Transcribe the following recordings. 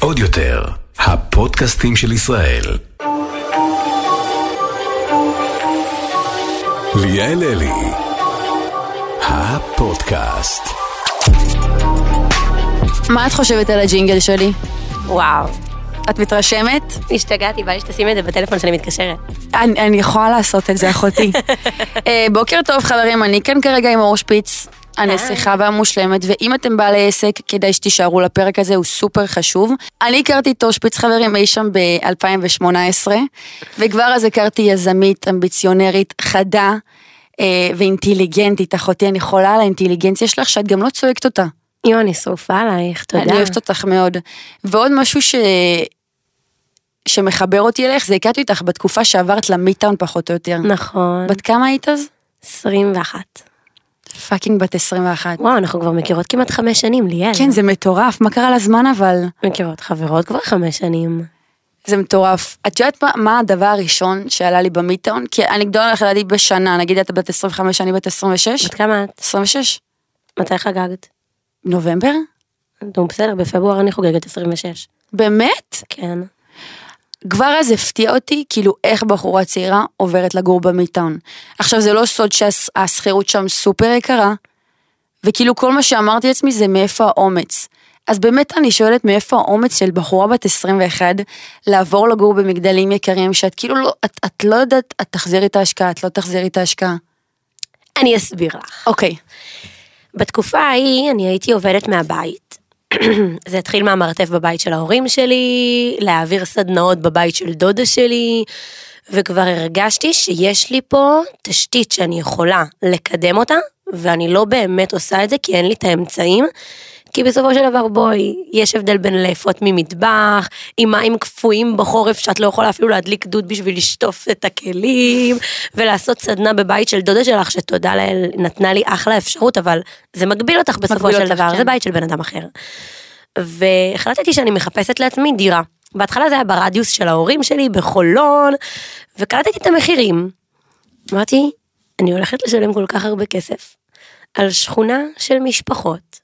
עוד יותר, הפודקאסטים של ישראל. ליאל אלי, הפודקאסט. מה את חושבת על הג'ינגל שלי? וואו, את מתרשמת? השתגעתי, בא לי שתשימי את זה בטלפון שאני מתקשרת. אני, אני יכולה לעשות את זה, אחותי. אה, בוקר טוב, חברים, אני כאן כרגע עם אור שפיץ. הנסיכה והמושלמת, ואם אתם בעלי עסק, כדאי שתישארו לפרק הזה, הוא סופר חשוב. אני הכרתי את אור שפיץ חברים אי שם ב-2018, וכבר אז הכרתי יזמית, אמביציונרית, חדה אה, ואינטליגנטית. אחותי, אני חולה על האינטליגנציה שלך, שאת גם לא צועקת אותה. יואו, אני שרופה עלייך, תודה. אני אוהבת אותך מאוד. ועוד משהו ש... שמחבר אותי אליך, זה הכרתי אותך בתקופה שעברת ל midtown פחות או יותר. נכון. בת כמה היית אז? 21. fucking בת 21. וואו, אנחנו כבר מכירות כמעט חמש שנים, ליאל. כן, זה מטורף, מה קרה לזמן אבל? מכירות חברות כבר חמש שנים. זה מטורף. את יודעת מה, מה הדבר הראשון שעלה לי במיטאון? כי אני גדולה לך לדעתי בשנה, נגיד את בת 25, אני בת 26? בת כמה את? 26. מתי חגגת? נובמבר? נו, בסדר, בפברואר אני חוגגת 26. באמת? כן. כבר אז הפתיע אותי, כאילו איך בחורה צעירה עוברת לגור במיטאון. עכשיו זה לא סוד שהשכירות שם סופר יקרה, וכאילו כל מה שאמרתי לעצמי זה מאיפה האומץ. אז באמת אני שואלת מאיפה האומץ של בחורה בת 21 לעבור לגור במגדלים יקרים שאת כאילו לא, את, את לא יודעת, את תחזירי את ההשקעה, את לא תחזירי את ההשקעה. אני אסביר לך. אוקיי. בתקופה ההיא אני הייתי עובדת מהבית. זה התחיל מהמרתף בבית של ההורים שלי, להעביר סדנאות בבית של דודה שלי, וכבר הרגשתי שיש לי פה תשתית שאני יכולה לקדם אותה, ואני לא באמת עושה את זה כי אין לי את האמצעים. כי בסופו של דבר בואי, יש הבדל בין לאפות ממטבח, עם מים קפואים בחורף שאת לא יכולה אפילו להדליק דוד בשביל לשטוף את הכלים, ולעשות סדנה בבית של דודה שלך, שתודה לאל נתנה לי אחלה אפשרות, אבל זה מגביל אותך בסופו מגביל של אותך, דבר, כן. זה בית של בן אדם אחר. והחלטתי שאני מחפשת לעצמי דירה. בהתחלה זה היה ברדיוס של ההורים שלי, בחולון, וקלטתי את המחירים. אמרתי, אני הולכת לשלם כל כך הרבה כסף על שכונה של משפחות,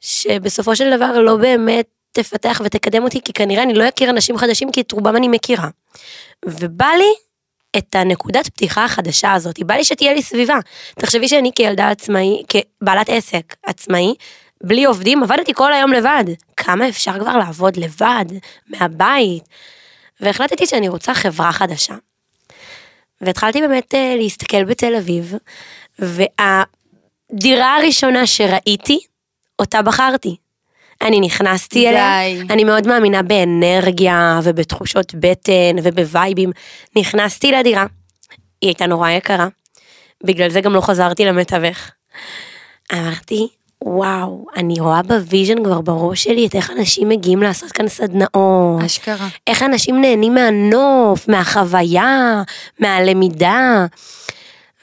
שבסופו של דבר לא באמת תפתח ותקדם אותי, כי כנראה אני לא אכיר אנשים חדשים, כי את רובם אני מכירה. ובא לי את הנקודת פתיחה החדשה הזאת, בא לי שתהיה לי סביבה. תחשבי שאני כילדה עצמאי, כבעלת עסק עצמאי, בלי עובדים, עבדתי כל היום לבד. כמה אפשר כבר לעבוד לבד, מהבית? והחלטתי שאני רוצה חברה חדשה. והתחלתי באמת אה, להסתכל בתל אביב, והדירה הראשונה שראיתי, אותה בחרתי. אני נכנסתי אליה, די. אני מאוד מאמינה באנרגיה ובתחושות בטן ובווייבים. נכנסתי לדירה, היא הייתה נורא יקרה, בגלל זה גם לא חזרתי למתווך. אמרתי, וואו, אני רואה ב vision כבר בראש שלי את איך אנשים מגיעים לעשות כאן סדנאות. אשכרה. איך אנשים נהנים מהנוף, מהחוויה, מהלמידה.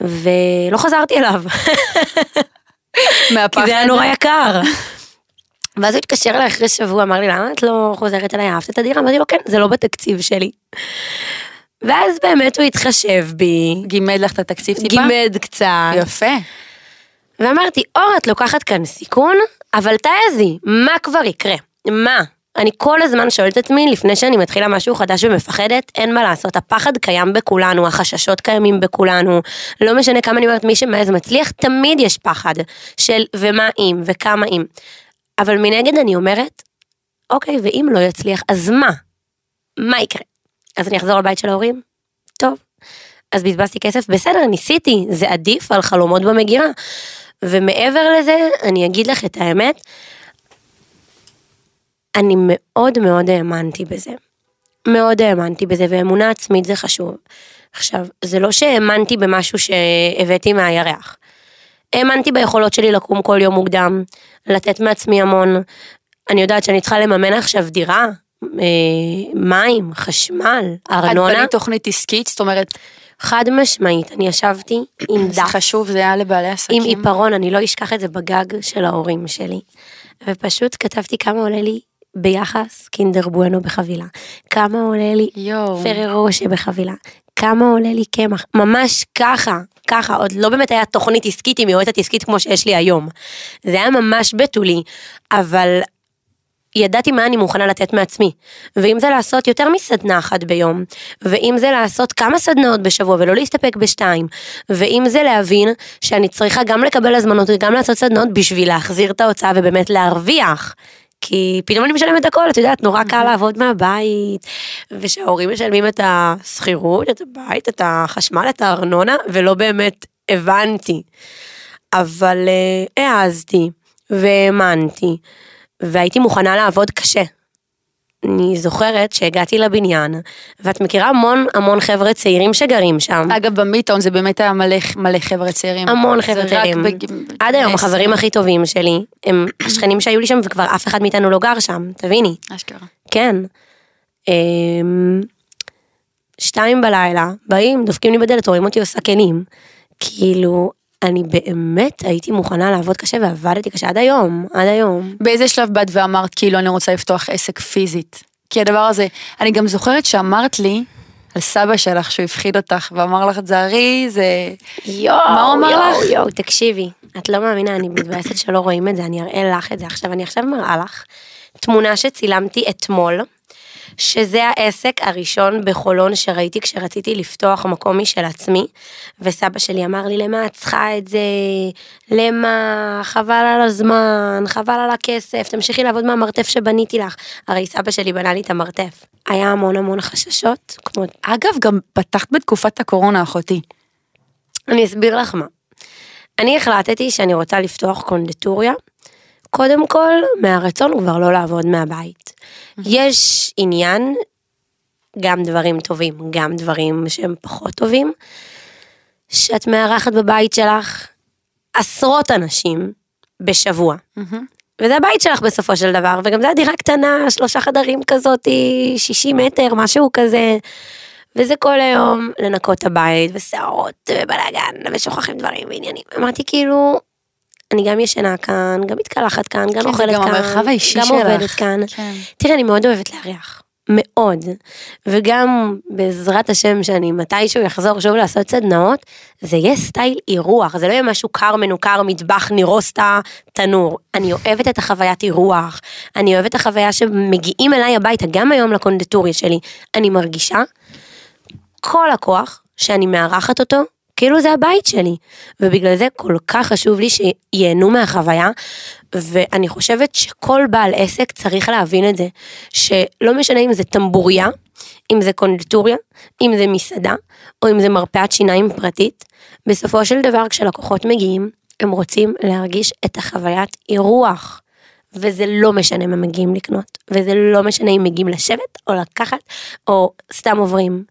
ולא חזרתי אליו, מהפחד. כי זה היה נורא יקר. ואז הוא התקשר אליי אחרי שבוע, אמר לי, למה את לא חוזרת אליי, אהבת את הדירה? אמרתי לו, כן, זה לא בתקציב שלי. ואז באמת הוא התחשב בי, גימד לך את התקציב טיפה? גימד קצת, יפה. ואמרתי, אור, את לוקחת כאן סיכון, אבל תעזי, מה כבר יקרה? מה? אני כל הזמן שואלת את עצמי, לפני שאני מתחילה משהו חדש ומפחדת, אין מה לעשות, הפחד קיים בכולנו, החששות קיימים בכולנו, לא משנה כמה אני אומרת, מי שמעז מצליח, תמיד יש פחד של ומה אם וכמה אם. אבל מנגד אני אומרת, אוקיי, ואם לא יצליח, אז מה? מה יקרה? אז אני אחזור לבית של ההורים? טוב. אז בזבזתי כסף, בסדר, ניסיתי, זה עדיף על חלומות במגירה. ומעבר לזה, אני אגיד לך את האמת, אני מאוד מאוד האמנתי בזה. מאוד האמנתי בזה, ואמונה עצמית זה חשוב. עכשיו, זה לא שהאמנתי במשהו שהבאתי מהירח. האמנתי ביכולות שלי לקום כל יום מוקדם, לתת מעצמי המון. אני יודעת שאני צריכה לממן עכשיו דירה, אה, מים, חשמל, את ארנונה. בנית תוכנית עסקית, זאת אומרת, חד משמעית, אני ישבתי עם זה דף, חשוב, זה היה לבעלי עסקים. עם עיפרון, אני לא אשכח את זה בגג של ההורים שלי. ופשוט כתבתי כמה עולה לי ביחס קינדר בואנו בחבילה, כמה עולה לי יואו. פררו רושה בחבילה, כמה עולה לי קמח, ממש ככה. ככה, עוד לא באמת היה תוכנית עסקית עם יועצת עסקית כמו שיש לי היום. זה היה ממש בתולי, אבל ידעתי מה אני מוכנה לתת מעצמי. ואם זה לעשות יותר מסדנה אחת ביום, ואם זה לעשות כמה סדנאות בשבוע ולא להסתפק בשתיים, ואם זה להבין שאני צריכה גם לקבל הזמנות וגם לעשות סדנאות בשביל להחזיר את ההוצאה ובאמת להרוויח. כי פתאום אני משלמת הכל, את יודעת, נורא קל לעבוד מהבית, ושההורים משלמים את השכירות, את הבית, את החשמל, את הארנונה, ולא באמת הבנתי. אבל uh, העזתי, והאמנתי, והייתי מוכנה לעבוד קשה. אני זוכרת שהגעתי לבניין, ואת מכירה המון המון חבר'ה צעירים שגרים שם. אגב, במיטאון זה באמת היה מלא, מלא חבר'ה צעירים. המון חבר'ה צעירים. בג- עד היום. החברים הכי טובים שלי, הם השכנים שהיו לי שם וכבר אף אחד מאיתנו לא גר שם, תביני. אשכרה. כן. אמ, שתיים בלילה, באים, דופקים לי בדלת, רואים אותי עושה כלים. כאילו, אני באמת הייתי מוכנה לעבוד קשה ועבדתי קשה עד היום, עד היום. באיזה שלב באת ואמרת, כאילו, אני רוצה לפתוח עסק פיזית? כי הדבר הזה, אני גם זוכרת שאמרת לי, על סבא שלך שהוא הפחיד אותך ואמר לך, תזהרי, זה... יואו, מה הוא אמר יואו, לך? יואו, תקשיבי, את לא מאמינה, אני מתבאסת שלא רואים את זה, אני אראה לך את זה עכשיו. אני עכשיו מראה לך תמונה שצילמתי אתמול, שזה העסק הראשון בחולון שראיתי כשרציתי לפתוח מקום משל עצמי, וסבא שלי אמר לי, למה את צריכה את זה? למה? חבל על הזמן, חבל על הכסף, תמשיכי לעבוד מהמרתף שבניתי לך. הרי סבא שלי בנה לי את המרתף. היה המון המון חששות, כמו אגב, גם פתחת בתקופת הקורונה, אחותי. אני אסביר לך מה. אני החלטתי שאני רוצה לפתוח קונדטוריה, קודם כל מהרצון כבר לא לעבוד מהבית. יש עניין, גם דברים טובים, גם דברים שהם פחות טובים, שאת מארחת בבית שלך עשרות אנשים בשבוע. וזה הבית שלך בסופו של דבר, וגם זו הדירה קטנה, שלושה חדרים כזאת, 60 מטר, משהו כזה. וזה כל היום לנקות את הבית, ושערות, ובלאגן, ושוכחים דברים ועניינים. אמרתי כאילו, אני גם ישנה כאן, גם מתקלחת כאן, גם כן, אוכלת זה כאן, גם המרחב האישי גם שלך. עובדת כאן. כן. תראה, אני מאוד אוהבת לארח. מאוד. וגם בעזרת השם שאני מתישהו אחזור שוב לעשות סדנאות, זה יהיה סטייל אירוח, זה לא יהיה משהו קר מנוכר, מטבח, נירוסטה, תנור. אני אוהבת את החוויית אירוח, אני אוהבת את החוויה שמגיעים אליי הביתה, גם היום לקונדטוריה שלי, אני מרגישה כל הכוח שאני מארחת אותו, כאילו זה הבית שלי. ובגלל זה כל כך חשוב לי שייהנו מהחוויה, ואני חושבת שכל בעל עסק צריך להבין את זה, שלא משנה אם זה טמבוריה, אם זה קונדטוריה, אם זה מסעדה, או אם זה מרפאת שיניים פרטית, בסופו של דבר כשלקוחות מגיעים, הם רוצים להרגיש את החוויית אירוח. וזה לא משנה מה מגיעים לקנות, וזה לא משנה אם מגיעים לשבת או לקחת, או סתם עוברים.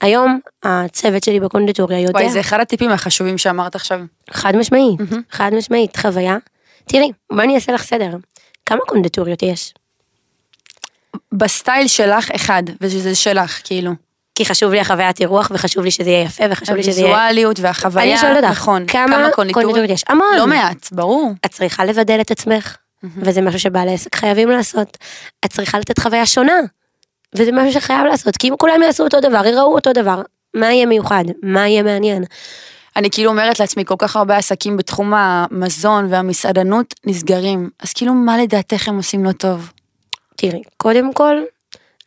היום הצוות שלי בקונדיטוריה יודע, וואי, זה אחד הטיפים החשובים שאמרת עכשיו. חד משמעית, חד משמעית, חוויה. תראי, בואי אני אעשה לך סדר. כמה קונדיטוריות יש? בסטייל שלך אחד, ושזה שלך, כאילו. כי חשוב לי החוויית אירוח, וחשוב לי שזה יהיה יפה, וחשוב לי שזה יהיה... הוויזואליות והחוויה, אני שואלת אותך, נכון. כמה קונדיטוריות יש? המון. לא מעט, ברור. את צריכה לבדל את עצמך, וזה משהו שבעלי עסק חייבים לעשות. את צריכה לתת חוויה שונה, וזה משהו שחייב לעשות, כי אם כולם יעשו אותו דבר, יראו אותו דבר, מה יהיה מיוחד? מה יהיה מעניין? אני כאילו אומרת לעצמי, כל כך הרבה עסקים בתחום המזון והמסעדנות נסגרים, אז כאילו מה לדעתך הם עושים לא טוב? תראי, קודם כל,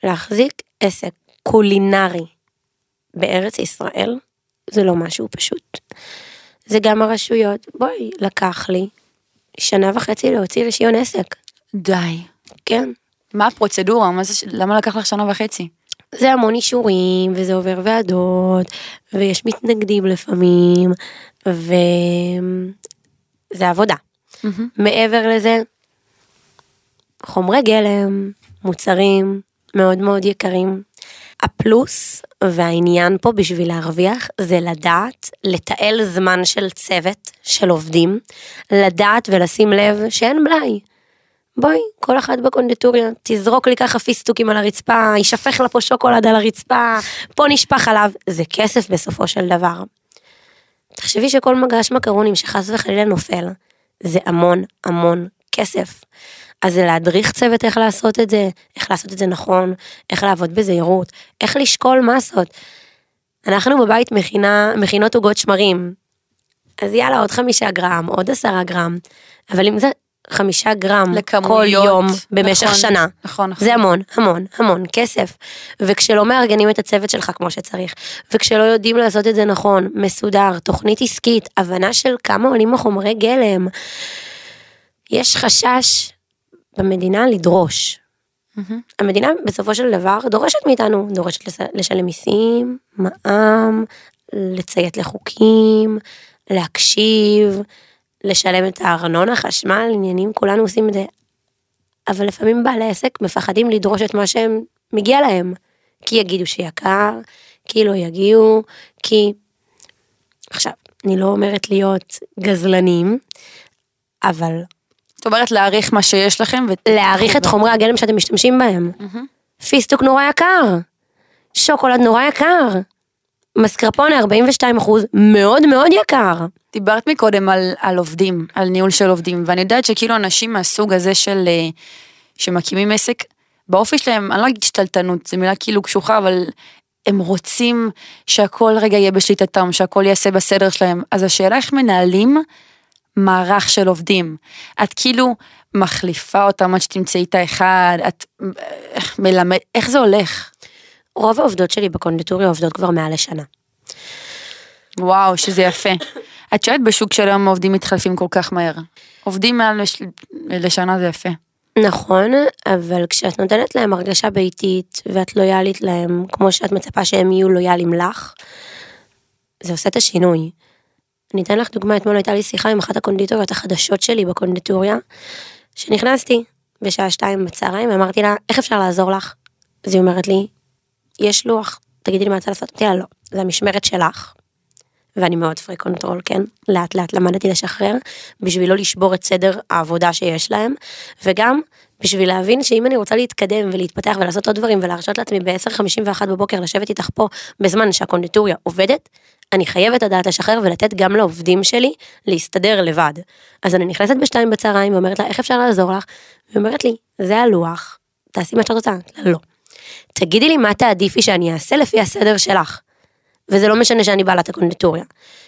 להחזיק עסק קולינרי בארץ ישראל, זה לא משהו פשוט. זה גם הרשויות, בואי, לקח לי שנה וחצי להוציא רישיון עסק, די. כן. מה הפרוצדורה? מה זה, למה לקח לך שנה וחצי? זה המון אישורים, וזה עובר ועדות, ויש מתנגדים לפעמים, וזה עבודה. מעבר לזה, חומרי גלם, מוצרים מאוד מאוד יקרים. הפלוס והעניין פה בשביל להרוויח זה לדעת לתעל זמן של צוות, של עובדים, לדעת ולשים לב שאין מלאי. בואי, כל אחד בקונדיטוריה, תזרוק לי ככה פיסטוקים על הרצפה, יישפך לה פה שוקולד על הרצפה, פה נשפך עליו, זה כסף בסופו של דבר. תחשבי שכל מגש מקרונים שחס וחלילה נופל, זה המון המון כסף. אז זה להדריך צוות איך לעשות את זה, איך לעשות את זה נכון, איך לעבוד בזהירות, איך לשקול מסות. אנחנו בבית מכינה, מכינות עוגות שמרים. אז יאללה, עוד חמישה גרם, עוד עשרה גרם. אבל אם זה חמישה גרם כל לכמויות, יום במשך נכון, שנה, נכון, נכון. זה המון, המון, המון כסף. וכשלא מארגנים את הצוות שלך כמו שצריך, וכשלא יודעים לעשות את זה נכון, מסודר, תוכנית עסקית, הבנה של כמה עולים החומרי גלם, יש חשש במדינה לדרוש. המדינה בסופו של דבר דורשת מאיתנו, דורשת לס- לשלם מיסים, מע"מ, לציית לחוקים, להקשיב, לשלם את הארנונה, חשמל, עניינים, כולנו עושים את זה. אבל לפעמים בעלי עסק מפחדים לדרוש את מה שהם מגיע להם. כי יגידו שיקר, כי לא יגיעו, כי... עכשיו, אני לא אומרת להיות גזלנים, אבל זאת אומרת להעריך מה שיש לכם. ו- להעריך את חומרי הגלם שאתם משתמשים בהם. פיסטוק נורא יקר, שוקולד נורא יקר, מסקרפונה 42 אחוז, מאוד מאוד יקר. דיברת מקודם על, על עובדים, על ניהול של עובדים, ואני יודעת שכאילו אנשים מהסוג הזה של, אה, שמקימים עסק, באופי שלהם, אני לא אגיד שתלטנות, זו מילה כאילו קשוחה, אבל הם רוצים שהכל רגע יהיה בשליטתם, שהכל ייעשה בסדר שלהם. אז השאלה איך מנהלים מערך של עובדים. את כאילו מחליפה אותם עד שתמצאי את האחד, את אה, מלמד, איך זה הולך? רוב העובדות שלי בקונדיטוריה עובדות כבר מעל לשנה. וואו, שזה יפה. את שואלת בשוק של היום העובדים מתחלפים כל כך מהר. עובדים מעל לש... לשנה זה יפה. נכון, אבל כשאת נותנת להם הרגשה ביתית ואת לויאלית להם, כמו שאת מצפה שהם יהיו לויאליים לך, זה עושה את השינוי. אני אתן לך דוגמה, אתמול הייתה לי שיחה עם אחת הקונדיטוריות החדשות שלי בקונדיטוריה, שנכנסתי בשעה שתיים בצהריים, ואמרתי לה, איך אפשר לעזור לך? אז היא אומרת לי, יש לוח, תגידי לי מה את רוצה לעשות? אמרתי לה, לא, זה המשמרת שלך. ואני מאוד freak control, כן? לאט לאט למדתי לשחרר, בשביל לא לשבור את סדר העבודה שיש להם, וגם בשביל להבין שאם אני רוצה להתקדם ולהתפתח ולעשות עוד דברים ולהרשות לעצמי ב-10:51 בבוקר לשבת איתך פה בזמן שהקונדיטוריה עובדת, אני חייבת לדעת לשחרר ולתת גם לעובדים שלי להסתדר לבד. אז אני נכנסת בשתיים בצהריים ואומרת לה, איך אפשר לעזור לך? והיא אומרת לי, זה הלוח, תעשי מה שאת רוצה. לא. תגידי לי מה תעדיפי שאני אעשה לפי הסדר שלך. וזה לא משנה שאני בעלת הקונדיטוריה.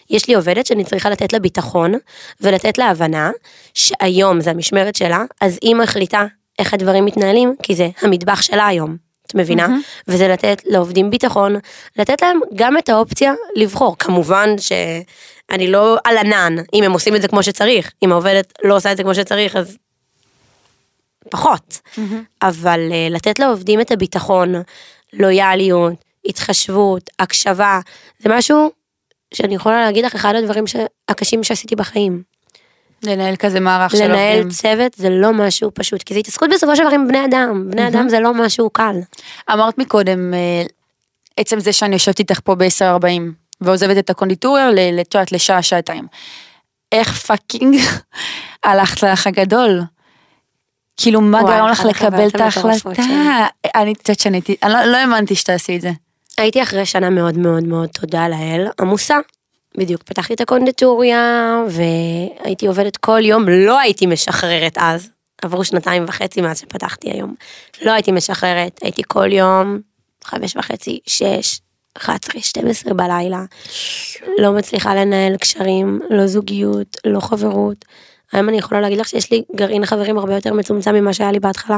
יש לי עובדת שאני צריכה לתת לה ביטחון ולתת לה הבנה שהיום זה המשמרת שלה, אז היא מחליטה איך הדברים מתנהלים, כי זה המטבח שלה היום. את מבינה? Mm-hmm. וזה לתת לעובדים ביטחון, לתת להם גם את האופציה לבחור. כמובן שאני לא על ענן, אם הם עושים את זה כמו שצריך. אם העובדת לא עושה את זה כמו שצריך, אז פחות. Mm-hmm. אבל uh, לתת לעובדים את הביטחון, לויאליות, התחשבות, הקשבה, זה משהו שאני יכולה להגיד לך, אחד הדברים. הקשים שעשיתי בחיים. לנהל כזה מערך של לנהל עובדים. צוות זה לא משהו פשוט, כי זה התעסקות בסופו של דבר עם בני אדם, בני אדם זה לא משהו קל. אמרת מקודם, אה, עצם זה שאני יושבת איתך פה ב-10.40 ועוזבת את הקונדיטוריה, ל- את יודעת, לשעה, שעתיים. איך fucking הלכת לאח הגדול? כאילו, מה גרם לך לקבל את ההחלטה? אני קצת שאני, אני לא- לא האמנתי שתעשי את זה. הייתי אחרי שנה מאוד מאוד מאוד, תודה לאל, עמוסה. בדיוק, פתחתי את הקונדיטוריה, והייתי עובדת כל יום, לא הייתי משחררת אז. עברו שנתיים וחצי מאז שפתחתי היום. לא הייתי משחררת, הייתי כל יום, חמש וחצי, שש, 11, 12 בלילה. לא מצליחה לנהל קשרים, לא זוגיות, לא חברות. היום אני יכולה להגיד לך שיש לי גרעין חברים הרבה יותר מצומצם ממה שהיה לי בהתחלה.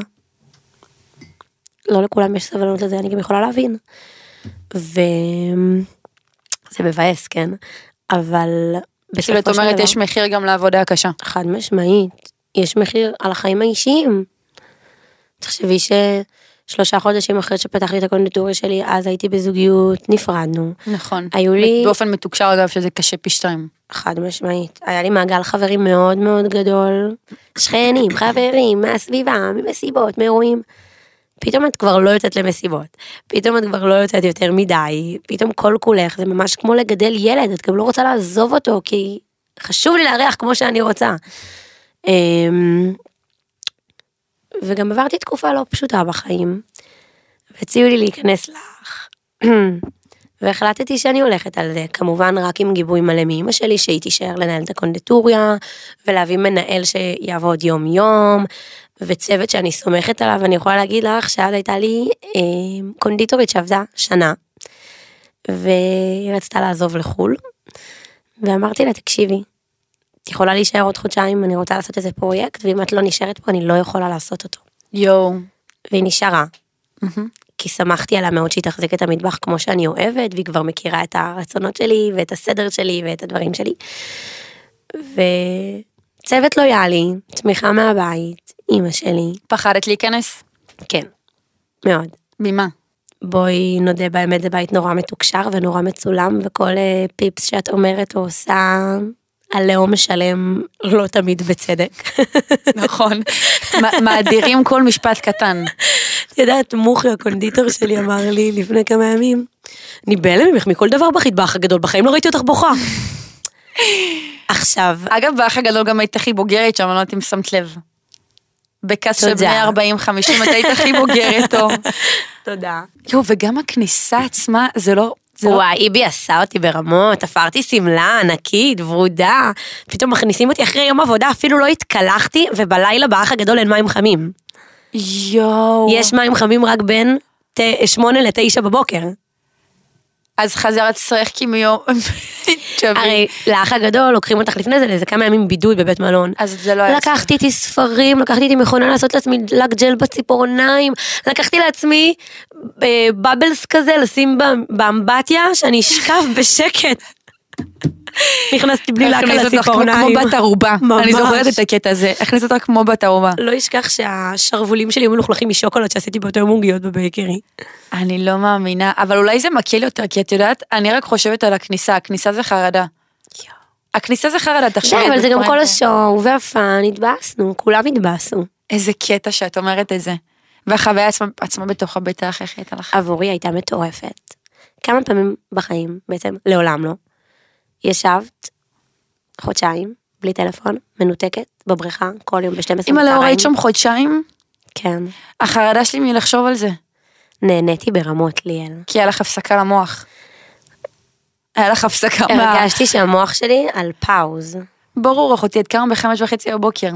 לא לכולם יש סבלנות לזה, אני גם יכולה להבין. וזה מבאס, כן? אבל בסופו כאילו, את של אומרת, דבר, יש מחיר גם לעבודה הקשה. חד משמעית, יש מחיר על החיים האישיים. תחשבי ששלושה חודשים אחרי שפתחתי את הקונדיטוריה שלי, אז הייתי בזוגיות, נפרדנו. נכון. היו לי- באופן מתוקשר, אגב, שזה קשה פי שתיים. חד משמעית. היה לי מעגל חברים מאוד מאוד גדול, שכנים, חברים, מהסביבה, ממסיבות, מאירועים. פתאום את כבר לא יוצאת למסיבות, פתאום את כבר לא יוצאת יותר מדי, פתאום כל כולך, זה ממש כמו לגדל ילד, את גם לא רוצה לעזוב אותו, כי חשוב לי לארח כמו שאני רוצה. אמ, וגם עברתי תקופה לא פשוטה בחיים, והציעו לי להיכנס לך. והחלטתי שאני הולכת על זה, כמובן רק עם גיבוי מלא מאמא שלי, שהיא תישאר לנהל את הקונדיטוריה, ולהביא מנהל שיעבוד יום יום, וצוות שאני סומכת עליו, אני יכולה להגיד לך שאז הייתה לי אה, קונדיטורית שעבדה שנה, והיא רצתה לעזוב לחו"ל, ואמרתי לה, תקשיבי, את יכולה להישאר עוד חודשיים, אני רוצה לעשות איזה פרויקט, ואם את לא נשארת פה, אני לא יכולה לעשות אותו. יואו. והיא נשארה. כי שמחתי עליה מאוד שהיא תחזיק את המטבח כמו שאני אוהבת, והיא כבר מכירה את הרצונות שלי, ואת הסדר שלי, ואת הדברים שלי. וצוות לויאלי, תמיכה מהבית, אימא שלי, פחדת להיכנס? כן, מאוד. ממה? בואי נודה באמת, זה בית נורא מתוקשר ונורא מצולם, וכל אה, פיפס שאת אומרת או עושה, הלאום משלם לא תמיד בצדק. נכון. מאדירים כל משפט קטן. את יודעת, מוחי הקונדיטור שלי אמר לי לפני כמה ימים, אני בהלם ממך מכל דבר במטבח הגדול, בחיים לא ראיתי אותך בוכה. עכשיו, אגב, באח הגדול גם היית הכי בוגרת שם, אני לא יודעת אם שמת לב. בכס של. בני 40-50 את היית הכי בוגרת טוב. תודה. יואו, וגם הכניסה עצמה, זה לא... זה לא... וואי, איבי עשה אותי ברמות, תפרתי שמלה ענקית, ורודה, פתאום מכניסים אותי אחרי יום עבודה, אפילו לא התקלחתי, ובלילה באח הגדול אין מים חמים. יואו. יש מים חמים רק בין שמונה לתשע בבוקר. אז חזרת שחקי מיום... תשבי. הרי לאח הגדול לוקחים אותך לפני זה לאיזה כמה ימים בידוד בבית מלון. אז זה לא היה... לקחתי איתי ספרים, לקחתי איתי מכונה לעשות לעצמי דלק ג'ל בציפורניים, לקחתי לעצמי אה, בבלס כזה לשים באמבטיה, שאני אשכב בשקט. נכנסתי בלי הכניס על הציפורניים. כמו בת ערובה. ממש. אני זוכרת את הקטע הזה. הכניס אותך כמו בת ערובה. לא אשכח שהשרוולים שלי היו מלוכלכים משוקולד שעשיתי באותו יום עוגיות בבייקרי. אני לא מאמינה, אבל אולי זה מקל יותר, כי את יודעת, אני רק חושבת על הכניסה, הכניסה זה חרדה. הכניסה זה חרדה, תחשבי. די, אבל זה גם כל. השואו והפאן, התבאסנו, כולם התבאסו. איזה קטע שאת אומרת את זה. והחוויה עצמה, עצמה בתוך הבטח, איך הייתה לך? עבורי הייתה מטורפת. כמה פעמים בחיים, בעצם לעולם לא, ישבת חודשיים, בלי טלפון, מנותקת, בבריכה, כל יום ב-12 אמא לאור היית שם חודשיים, כן. החרדה שלי מלחשוב על זה. נהניתי ברמות, ליאל. כי היה לך הפסקה למוח. היה לך הפסקה מה... הרגשתי שהמוח שלי על פאוז. ברור, אחותי, את קמה בחמש וחצי בבוקר.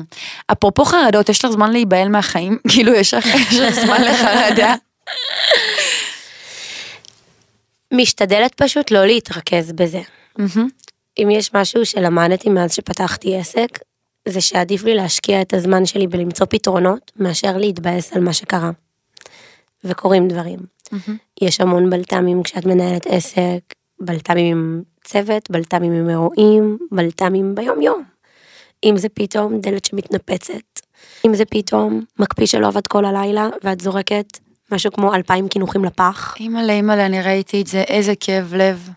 אפרופו חרדות, יש לך זמן להיבהל מהחיים? כאילו, יש לך זמן לחרדה? משתדלת פשוט לא להתרכז בזה. מהמם. אם יש משהו שלמדתי מאז שפתחתי עסק, זה שעדיף לי להשקיע את הזמן שלי בלמצוא פתרונות, מאשר להתבאס על מה שקרה. וקורים דברים. יש המון בלת"מים כשאת מנהלת עסק, בלת"מים עם צוות, בלת"מים עם אירועים, בלת"מים ביום יום. אם זה פתאום דלת שמתנפצת, אם זה פתאום מקפיא שלא עבד כל הלילה ואת זורקת משהו כמו אלפיים קינוחים לפח, אימא'לה, אימא'לה, אני ראיתי את זה, איזה כאב לב.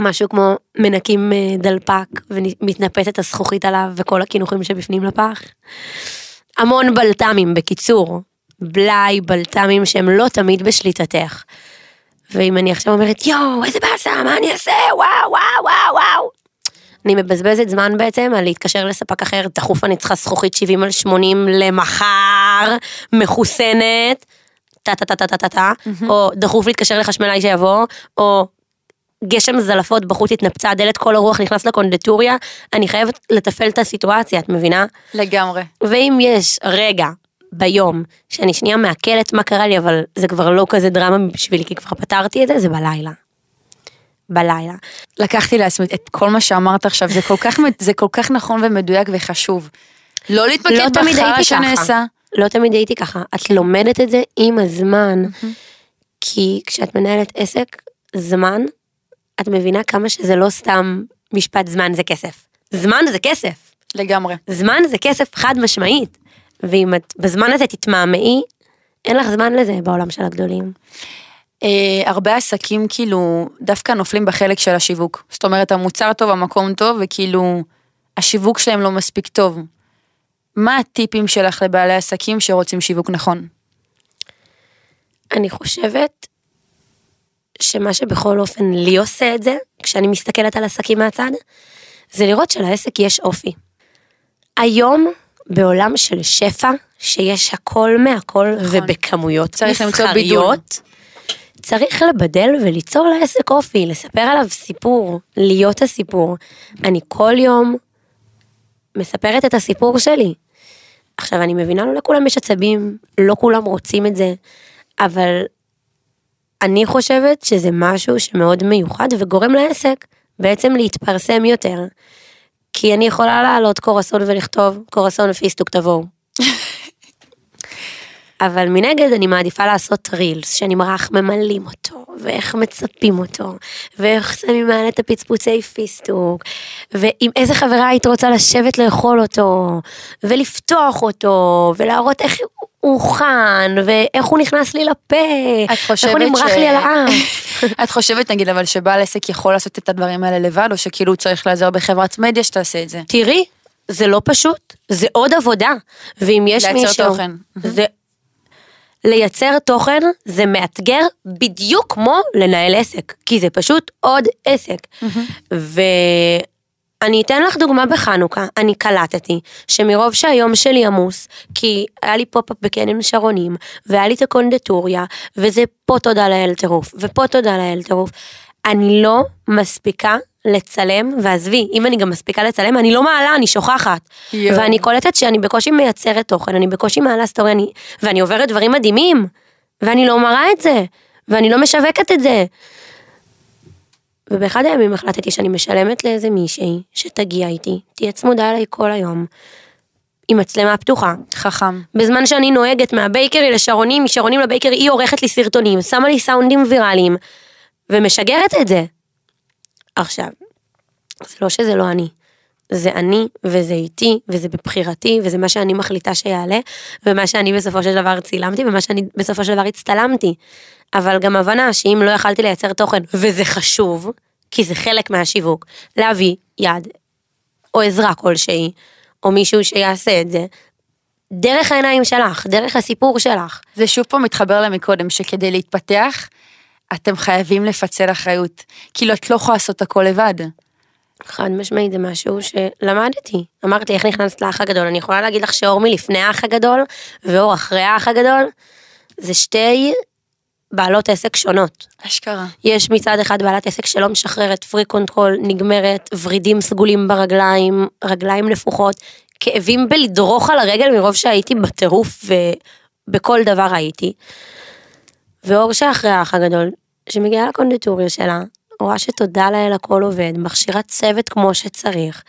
משהו כמו מנקים אה, דלפק ומתנפצת הזכוכית עליו וכל הקינוחים שבפנים לפח. המון בלת"מים, בקיצור. בלאי, בלת"מים שהם לא תמיד בשליטתך. ואם אני עכשיו אומרת, יואו, איזה באסה, מה אני אעשה, וואו, וואו, וואו, וואו. אני מבזבזת זמן בעצם על להתקשר לספק אחר, דחוף אני צריכה זכוכית 70 על 80 למחר, מחוסנת, טה טה טה טה טה טה טה, או דחוף להתקשר לחשמלאי שיבוא, או גשם זלפות בחוץ התנפצה, הדלת כל הרוח נכנס לקונדטוריה, אני חייבת לתפעל את הסיטואציה, את מבינה? לגמרי. ואם יש רגע ביום שאני שנייה מעכלת מה קרה לי, אבל זה כבר לא כזה דרמה בשבילי, כי כבר פתרתי את זה, זה בלילה. בלילה. לקחתי לעצמי את כל מה שאמרת עכשיו, זה כל כך, זה כל כך נכון ומדויק וחשוב. לא לא להתמקד תמיד בחרא הייתי שנעשה. ככה. לא תמיד הייתי ככה. את לומדת את זה עם הזמן. כי כשאת מנהלת עסק, זמן, את מבינה כמה שזה לא סתם משפט זמן זה כסף. זמן זה כסף. לגמרי. זמן זה כסף חד משמעית. ואם את בזמן הזה תתמהמהי, אין לך זמן לזה בעולם של הגדולים. אה, הרבה עסקים כאילו דווקא נופלים בחלק של השיווק. זאת אומרת, המוצר טוב, המקום טוב, וכאילו השיווק שלהם לא מספיק טוב. מה הטיפים שלך לבעלי עסקים שרוצים שיווק נכון? אני חושבת שמה שבכל אופן לי עושה את זה, כשאני מסתכלת על עסקים מהצד, זה לראות שלעסק יש אופי. היום, בעולם של שפע, שיש הכל מהכל ובכמויות נכון. צריך למצוא בידול. מסחריות, צריך לבדל וליצור לעסק אופי, לספר עליו סיפור, להיות הסיפור. אני כל יום מספרת את הסיפור שלי. עכשיו, אני מבינה, לא לכולם יש עצבים, לא כולם רוצים את זה, אבל אני חושבת שזה משהו שמאוד מיוחד וגורם לעסק בעצם להתפרסם יותר. כי אני יכולה לעלות קורסון ולכתוב קורסון ופיסטוק תבואו. אבל מנגד אני מעדיפה לעשות רילס, שאני מראה איך ממלאים אותו, ואיך מצפים אותו, ואיך שמים מעלה את הפצפוצי פיסטוק, ועם איזה חברה היית רוצה לשבת לאכול אותו, ולפתוח אותו, ולהראות איך הוא הוכן, ואיך הוא נכנס לי לפה, איך הוא נמרח ש- לי על האף. את חושבת נגיד אבל שבעל עסק יכול לעשות את הדברים האלה לבד, או שכאילו הוא צריך לעזור בחברת מדיה שתעשה את זה? תראי, זה לא פשוט, זה עוד עבודה. ואם יש לייצר מישהו... תוכן. זה... לייצר תוכן זה מאתגר בדיוק כמו לנהל עסק, כי זה פשוט עוד עסק. ואני אתן לך דוגמה בחנוכה, אני קלטתי שמרוב שהיום שלי עמוס, כי היה לי פופ-אפ בקניון שרונים, והיה לי את הקונדיטוריה, וזה פה תודה לאל טירוף, ופה תודה לאל טירוף, אני לא מספיקה לצלם, ועזבי, אם אני גם מספיקה לצלם, אני לא מעלה, אני שוכחת. יואו. ואני קולטת שאני בקושי מייצרת תוכן, אני בקושי מעלה סטורי, אני, ואני עוברת דברים מדהימים, ואני לא מראה את זה, ואני לא משווקת את זה. ובאחד הימים החלטתי שאני משלמת לאיזה מישהי שתגיע איתי, תהיה צמודה אליי כל היום, עם מצלמה פתוחה. חכם. בזמן שאני נוהגת מהבייקרי לשרונים, משרונים לבייקרי, היא עורכת לי סרטונים, שמה לי סאונדים ויראליים, ומשגרת את זה. עכשיו, זה לא שזה לא אני. זה אני, וזה איתי, וזה בבחירתי, וזה מה שאני מחליטה שיעלה, ומה שאני בסופו של דבר צילמתי, ומה שאני בסופו של דבר הצטלמתי. אבל גם הבנה שאם לא יכלתי לייצר תוכן, וזה חשוב, כי זה חלק מהשיווק, להביא יד, או עזרה כלשהי, או מישהו שיעשה את זה, דרך העיניים שלך, דרך הסיפור שלך. זה שוב פה מתחבר למקודם, שכדי להתפתח, אתם חייבים לפצל אחריות. כאילו את לא יכולה לעשות הכל לבד. חד משמעית זה משהו שלמדתי. אמרת לי איך נכנסת לאח הגדול, אני יכולה להגיד לך שאור מלפני האח הגדול ואור אחרי האח הגדול, זה שתי בעלות עסק שונות. אשכרה. יש מצד אחד בעלת עסק שלא משחררת פריק קונטרול, נגמרת, ורידים סגולים ברגליים, רגליים נפוחות, כאבים בלדרוך על הרגל מרוב שהייתי בטירוף ובכל דבר הייתי. ואור שאחרי האח הגדול, שמגיעה לקונדיטוריה שלה, רואה שתודה לאל הכל עובד, מכשירה צוות כמו שצריך.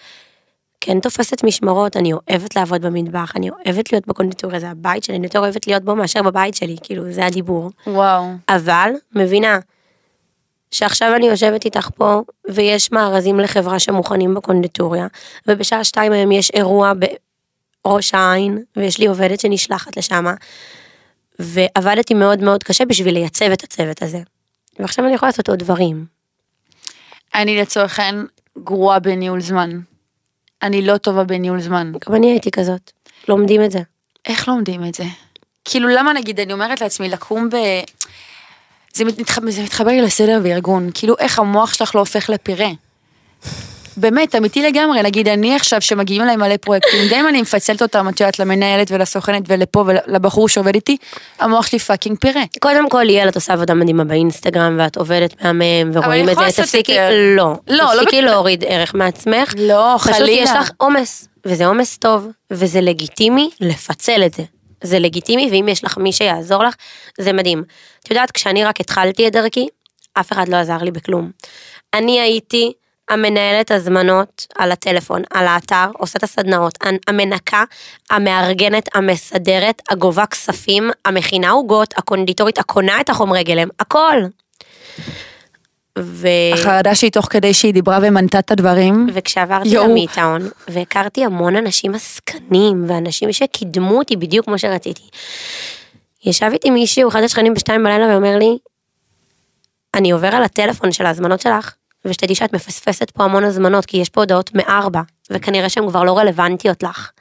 כן תופסת משמרות, אני אוהבת לעבוד במטבח, אני אוהבת להיות בקונדיטוריה, זה הבית שלי, אני יותר אוהבת להיות בו מאשר בבית שלי, כאילו, זה הדיבור. וואו. אבל מבינה שעכשיו אני יושבת איתך פה ויש מארזים לחברה שמוכנים בקונדיטוריה ובשעה שתיים היום יש אירוע בראש העין ויש לי עובדת שנשלחת לשם ועבדתי מאוד מאוד קשה בשביל לייצב את הצוות הזה. ועכשיו אני יכולה לעשות עוד דברים. אני לצורך העניין גרועה בניהול זמן. אני לא טובה בניהול זמן. גם אני הייתי כזאת, לומדים את זה. איך לומדים את זה? כאילו למה נגיד אני אומרת לעצמי לקום ב... זה, מתחבר, זה מתחבר לי לסדר בארגון, כאילו איך המוח שלך לא הופך לפירה. באמת, אמיתי לגמרי, נגיד אני עכשיו שמגיעים אליי מלא פרויקטים, גם אם אני מפצלת אותם, את יודעת, למנהלת ולסוכנת ולפה ולבחור שעובד איתי, המוח שלי fucking פירה. קודם כל ליאל את עושה עבודה מדהימה באינסטגרם ואת עובדת מהמם ורואים את זה, תפסיקי. לא, לא, לא תפסיקי להוריד ערך מעצמך, לא, פשוט חלילה. יש לך עומס, וזה עומס טוב, וזה לגיטימי לפצל את זה. זה לגיטימי, ואם יש לך מי שיעזור לך, זה מדהים. את יודעת, כשאני רק התחלתי את דרכי, אף אחד לא עזר לי בכלום. אני הייתי המנהלת הזמנות על הטלפון, על האתר, עושה את הסדנאות, המנקה, המארגנת, המסדרת, הגובה כספים, המכינה עוגות, הקונדיטורית, הקונה את החומרי גלם, הכל. ו... החרדה שהיא תוך כדי שהיא דיברה ומנתה את הדברים, וכשעברתי. למיטאון, והכרתי המון אנשים עסקנים, ואנשים שקידמו אותי בדיוק כמו שרציתי. ישב איתי מישהו, אחד השכנים בשתיים בלילה, ואומר לי, אני עובר על הטלפון של ההזמנות שלך, ושתדעי שאת מפספסת פה המון הזמנות, כי יש פה הודעות מארבע, וכנראה שהן כבר לא רלוונטיות לך.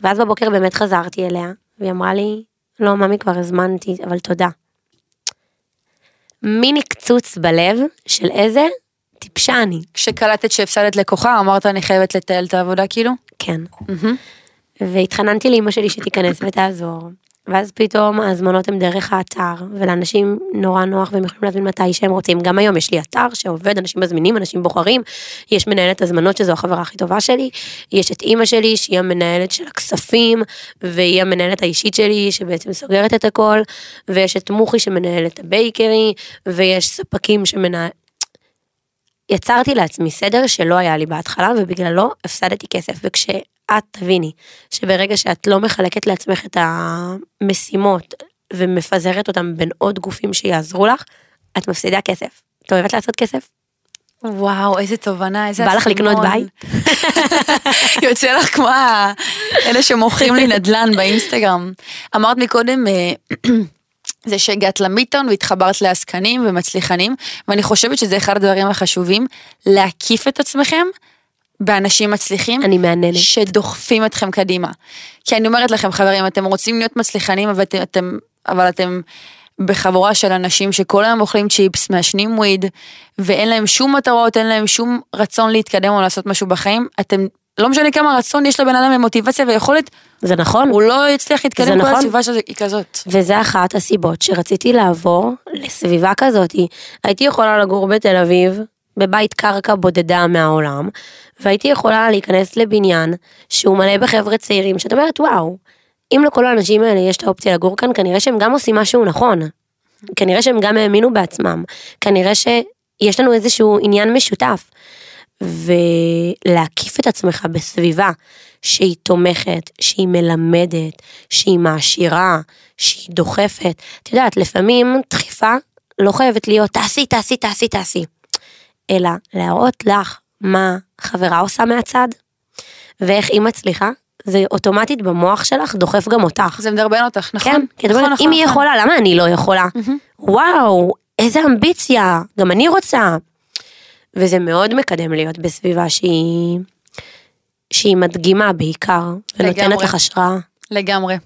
ואז בבוקר באמת חזרתי אליה, והיא אמרה לי, לא, ממי כבר הזמנתי, אבל תודה. מיני קצוץ בלב של איזה טיפשה אני. כשקלטת שהפסדת לקוחה, אמרת אני חייבת לטייל את העבודה כאילו? כן. והתחננתי לאמא שלי שתיכנס ותעזור. ואז פתאום ההזמנות הן דרך האתר, ולאנשים נורא נוח והם יכולים להזמין מתי שהם רוצים. גם היום יש לי אתר שעובד, אנשים מזמינים, אנשים בוחרים, יש מנהלת הזמנות שזו החברה הכי טובה שלי, יש את אימא שלי שהיא המנהלת של הכספים, והיא המנהלת האישית שלי שבעצם סוגרת את הכל, ויש את מוחי שמנהל את הבייקרי, ויש ספקים שמנהל... יצרתי לעצמי סדר שלא היה לי בהתחלה ובגללו הפסדתי כסף וכשאת תביני שברגע שאת לא מחלקת לעצמך את המשימות ומפזרת אותם בין עוד גופים שיעזרו לך, את מפסידה כסף. את אוהבת לעשות כסף? וואו, איזה תובנה, איזה בא לך לקנות בית? יוצא לך כמו אלה שמוכרים לי נדל"ן באינסטגרם. אמרת מקודם, אה, זה שהגעת למיטון והתחברת לעסקנים ומצליחנים, ואני חושבת שזה אחד הדברים החשובים, להקיף את עצמכם באנשים מצליחים. אני מהננת. שדוחפים אתכם קדימה. כי אני אומרת לכם חברים, אתם רוצים להיות מצליחנים אבל אתם, אבל אתם בחבורה של אנשים שכל היום אוכלים צ'יפס, מעשנים וויד, ואין להם שום מטרות, אין להם שום רצון להתקדם או לעשות משהו בחיים, אתם, לא משנה כמה רצון יש לבן אדם ומוטיבציה ויכולת, זה נכון. הוא לא יצליח להתקדם, כל נכון. הסביבה שלו היא כזאת. וזה אחת הסיבות שרציתי לעבור לסביבה כזאת. הייתי יכולה לגור בתל אביב, בבית קרקע בודדה מהעולם, והייתי יכולה להיכנס לבניין שהוא מלא בחבר'ה צעירים, שאת אומרת, וואו, אם לכל האנשים האלה יש את האופציה לגור כאן, כנראה שהם גם עושים משהו נכון. כנראה שהם גם האמינו בעצמם. כנראה שיש לנו איזשהו עניין משותף. ולהקיף את עצמך בסביבה שהיא תומכת, שהיא מלמדת, שהיא מעשירה, שהיא דוחפת. את יודעת, לפעמים דחיפה לא חייבת להיות תעשי, תעשי, תעשי, תעשי. אלא להראות לך מה חברה עושה מהצד, ואיך היא מצליחה, זה אוטומטית במוח שלך דוחף גם אותך. זה מדרבן אותך, נכון? כן, כי נכון, אומרת, נכון, אם היא נכון. יכולה, למה אני לא יכולה? וואו, איזה אמביציה, גם אני רוצה. וזה מאוד מקדם להיות בסביבה שהיא, שהיא מדגימה בעיקר, ונותנת לגמרי. לך השראה. לגמרי.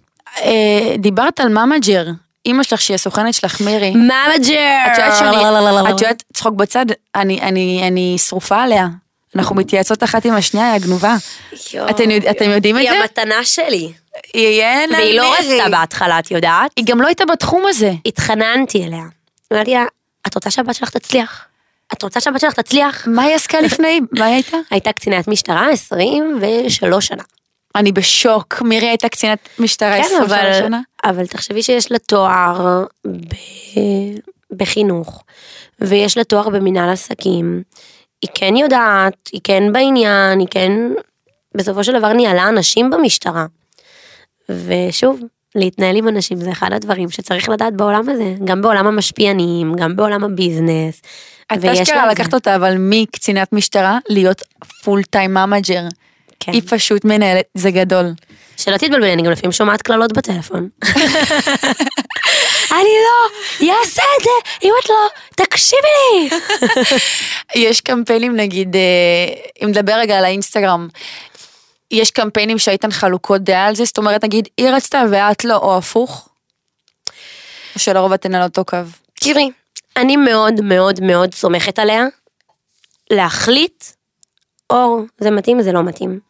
אה, דיברת על ממג'ר, אימא שלך שהיא הסוכנת שלך מירי. ממג'ר! את יודעת שאני, את יודעת, צחוק בצד, אני, אני, אני שרופה עליה. אנחנו מתייעצות אחת עם השנייה, היא הגנובה. אתם יודע- אתם יודעים את היא זה? המתנה שלי. יהיה לה והיא לא. רצתה בהתחלה, את יודעת? היא גם לא הייתה בתחום הזה. התחננתי אליה. אמרתי לה, את רוצה שהבת שלך תצליח? את רוצה שהבת שלך תצליח? מה היא עסקה לפני? מה היא הייתה? הייתה קצינת משטרה 23 שנה. אני בשוק, מירי הייתה קצינת משטרה כן, 23 אבל, שנה. אבל תחשבי שיש לה תואר ב... בחינוך, ויש לה תואר במנהל עסקים. היא כן יודעת, היא כן בעניין, היא כן בסופו של דבר ניהלה אנשים במשטרה. ושוב, להתנהל עם אנשים זה אחד הדברים שצריך לדעת בעולם הזה, גם בעולם המשפיענים, גם בעולם ה business. את אשכרה. לקחת אותה אבל מקצינת משטרה להיות full time manager. כן. היא פשוט מנהלת, זה גדול. שלא תתבלבלי, אני גם לפעמים שומעת קללות בטלפון. אני לא אעשה את זה, אם את לא, תקשיבי לי. יש קמפיינים נגיד, אה, אם נדבר רגע על האינסטגרם, יש קמפיינים שהייתן חלוקות דעה על זה, זאת אומרת נגיד היא רצתה ואת לא, או הפוך? או שלרוב אתן על אותו קו. תראי, אני מאוד מאוד מאוד סומכת עליה להחליט, או זה מתאים, זה לא מתאים.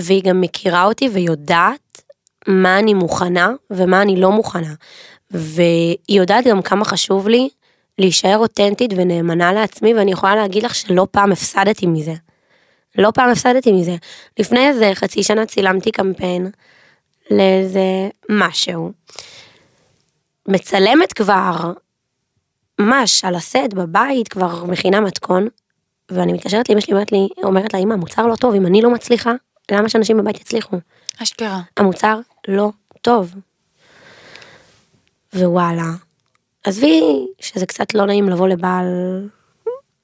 והיא גם מכירה אותי ויודעת מה אני מוכנה ומה אני לא מוכנה. והיא יודעת גם כמה חשוב לי להישאר אותנטית ונאמנה לעצמי, ואני יכולה להגיד לך שלא פעם הפסדתי מזה. לא פעם הפסדתי מזה. לפני איזה חצי שנה צילמתי קמפיין לאיזה משהו. מצלמת כבר ממש על הסט בבית, כבר מכינה מתכון, ואני מתקשרת לאמא שלי, אומרת לי, אומרת לה, אמא, המוצר לא טוב, אם אני לא מצליחה, למה שאנשים בבית יצליחו? אשכרה. המוצר לא טוב. ווואלה, עזבי שזה קצת לא נעים לבוא לבעל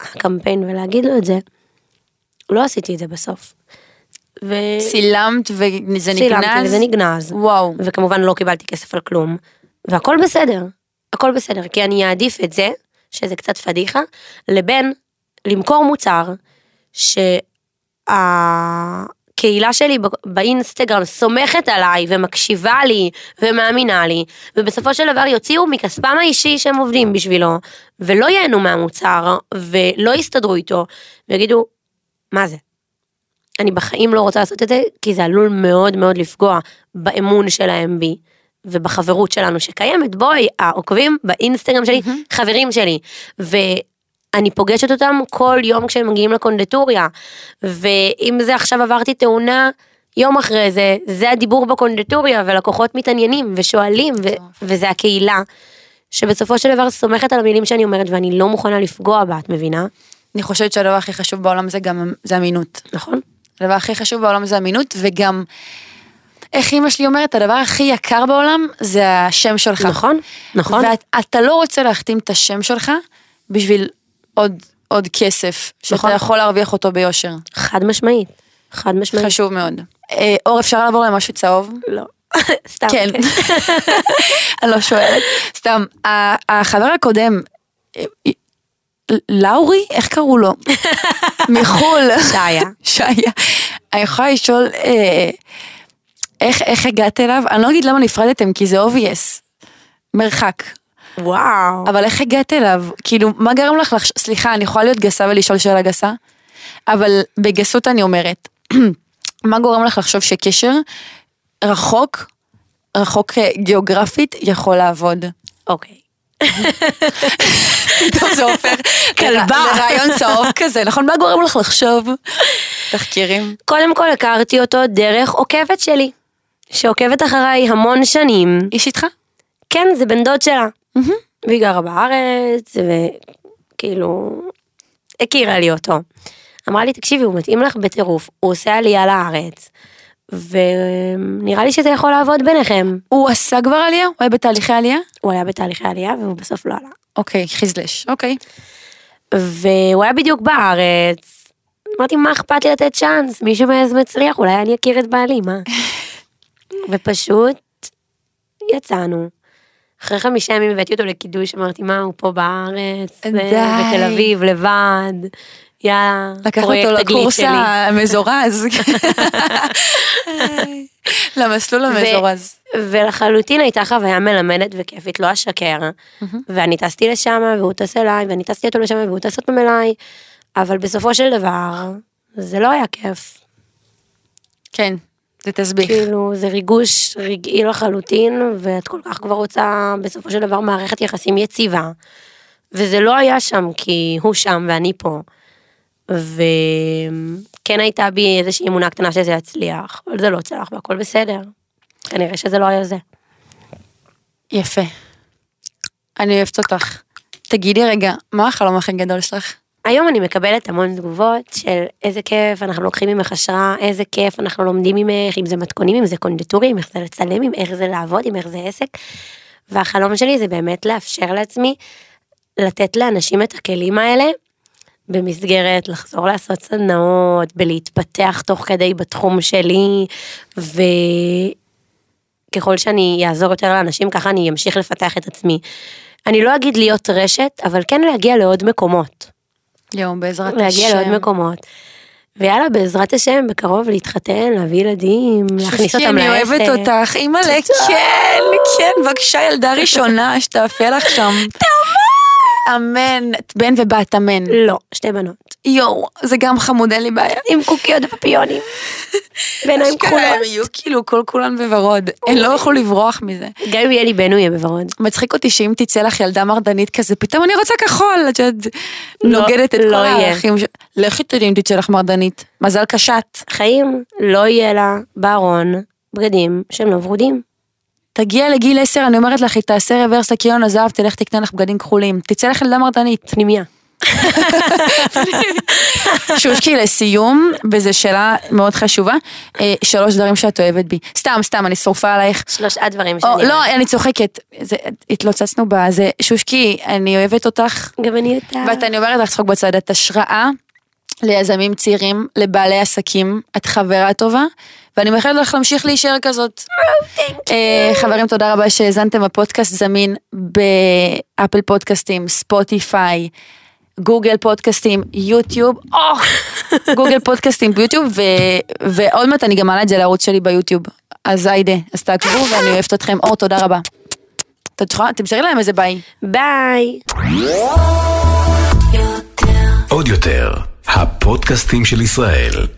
הקמפיין ולהגיד לו את זה, לא עשיתי את זה בסוף. ו... צילמת וזה צילמתי נגנז? וזה נגנז. וואו. וכמובן לא קיבלתי כסף על כלום, והכל בסדר, הכל בסדר, כי אני אעדיף את זה, שזה קצת פדיחה, לבין למכור מוצר שהקהילה שלי באינסטגרם סומכת עליי ומקשיבה לי ומאמינה לי, ובסופו של דבר יוציאו מכספם האישי שהם עובדים בשבילו, ולא ייהנו מהמוצר, ולא יסתדרו איתו, ויגידו, מה זה? אני בחיים לא רוצה לעשות את זה, כי זה עלול מאוד מאוד לפגוע באמון שלהם בי. ובחברות שלנו שקיימת, בואי, העוקבים באינסטגרם שלי, חברים שלי. ואני פוגשת אותם כל יום כשהם מגיעים לקונדטוריה. ואם זה עכשיו עברתי תאונה, יום אחרי זה, זה הדיבור בקונדטוריה, ולקוחות מתעניינים ושואלים, ו- וזה הקהילה, שבסופו של דבר סומכת על המילים שאני אומרת, ואני לא מוכנה לפגוע בה, את מבינה? אני חושבת שהדבר הכי חשוב בעולם זה גם, זה אמינות. נכון? הדבר הכי חשוב בעולם זה אמינות, וגם, איך אימא שלי אומרת, הדבר הכי יקר בעולם זה השם שלך. נכון, נכון. ואתה לא רוצה להחתים את השם שלך בשביל עוד, עוד כסף, שאתה נכון. יכול להרוויח אותו ביושר. חד משמעית, חד משמעית. חשוב מאוד. אה, אור, אפשר לעבור למשהו צהוב? לא. סתם. כן. אני לא שואלת. סתם, החבר הקודם, אה, אה, לאורי? איך קראו לו? מחו"ל. שעיה. שעיה. אני יכולה לשאול, אה, איך, איך הגעת אליו? אני לא אגיד למה נפרדתם, כי זה obvious. מרחק. וואו. אבל איך הגעת אליו? כאילו, מה גרם לך לחשוב, סליחה, אני יכולה להיות גסה ולשאול שאלה גסה? אבל בגסות אני אומרת, מה גורם לך לחשוב שקשר רחוק, רחוק אה, גיאוגרפית, יכול לעבוד? אוקיי. טוב, זה הופך כלבה. לרעיון צהוב כזה, נכון? מה גורם לך לחשוב? תחקירים. קודם כל הכרתי אותו דרך עוקבת שלי, שעוקבת אחריי המון שנים. איש איתך? כן, זה בן דוד שלה. והיא גרה בארץ, וכאילו, הכירה לי אותו. אמרה לי, תקשיבי, הוא מתאים לך בטירוף, הוא עושה עלייה לארץ, ונראה לי שזה יכול לעבוד ביניכם. הוא עשה כבר עלייה? הוא היה בתהליכי עלייה? הוא היה בתהליכי עלייה והוא בסוף לא עלה. אוקיי, חיזלש, אוקיי. והוא היה בדיוק בארץ. אמרתי, מה אכפת לי לתת צ'אנס? מישהו מאז מצליח, אולי אני אכיר את בעלי, מה? ופשוט יצאנו. אחרי חמישה ימים הבאתי אותו לקידוש, אמרתי, מה, הוא פה בארץ, די. בתל אביב, לבד, יאללה, לקח אותו לקורס. המזורז. למסלול המזורז. ולחלוטין הייתה חוויה מלמדת וכיפית, לא אשקר. ואני טסתי לשם, והוא טס אליי, ואני טסתי אותו לשם, והוא טס עוד פעם אליי, אבל בסופו של דבר, זה לא היה כיף. כן, זה תסביך. כאילו, זה ריגוש רגעי לחלוטין, ואת כל כך כבר רוצה, בסופו של דבר, מערכת יחסים יציבה. וזה לא היה שם, כי הוא שם ואני פה. וכן הייתה בי איזושהי אמונה קטנה שזה יצליח, אבל זה לא צלח והכל בסדר. כנראה שזה לא היה זה. יפה. אני אוהבת אותך. תגידי רגע, מה החלום הכי גדול שלך? היום אני מקבלת המון תגובות של איזה כיף, אנחנו לוקחים ממך השראה, איזה כיף, אנחנו לומדים ממך, אם זה מתכונים, אם זה קונדטורים, איך זה לצלם, אם איך זה לעבוד, אם איך זה עסק. והחלום שלי זה באמת לאפשר לעצמי לתת לאנשים את הכלים האלה, במסגרת לחזור לעשות סדנאות, בלהתפתח תוך כדי בתחום שלי, וככל שאני אעזור יותר לאנשים, ככה אני אמשיך לפתח את עצמי. אני לא אגיד להיות רשת, אבל כן להגיע לעוד מקומות. יואו, בעזרת השם. להגיע לעוד מקומות. ויאללה, בעזרת השם, בקרוב להתחתן, להביא ילדים, להכניס אותם אני לעסק. אוהבת אותך, אימא'לה, כן, כן, בבקשה, ילדה ראשונה, שתאפה לך שם. אמן, בן ובת, אמן. לא, שתי בנות. יואו, זה גם חמוד, אין לי בעיה. עם קוקיות ופפיונים. בעיניים כחולות. הם יהיו כאילו כל כולן בוורוד. הן לא יוכלו לברוח מזה. גם אם יהיה לי בן, הוא יהיה בוורוד. מצחיק אותי שאם תצא לך ילדה מרדנית כזה, פתאום אני רוצה כחול, את יודעת, נוגדת את לא כל יהיה. הערכים. לכי תדעי אם תצא לך מרדנית. מזל קשת. חיים, לא יהיה לה בארון בגדים שהם לא ורודים. תגיע לגיל 10, אני אומרת לך, היא תעשה רוורס לקיון הזהב, תלך תקנה לך בגדים כחולים. תצא לך ילדה מרדנית. פנימיה. שושקי, לסיום, וזו שאלה מאוד חשובה, אה, שלוש דברים שאת אוהבת בי. סתם, סתם, אני שרופה עלייך. שלושה דברים או, שאני... לא, אני צוחקת. זה- התלוצצנו בזה. שושקי, אני אוהבת אותך, גם אני אותה. ואני אומרת לך צחוק בצד, את השראה ליזמים צעירים, לבעלי עסקים, את חברה טובה, ואני מאחלת לך להמשיך להישאר כזאת. אה, חברים, תודה רבה שהאזנתם, הפודקאסט זמין באפל פודקאסטים, ספוטיפיי. גוגל פודקאסטים, יוטיוב, גוגל פודקאסטים ביוטיוב, ו, ועוד מעט אני גם מעלה את זה לערוץ שלי ביוטיוב. אז יאללה, אז תעקבו ואני אוהבת אתכם. אור, תודה רבה. תמסרי להם איזה ביי. ביי. עוד יותר, הפודקאסטים של ישראל.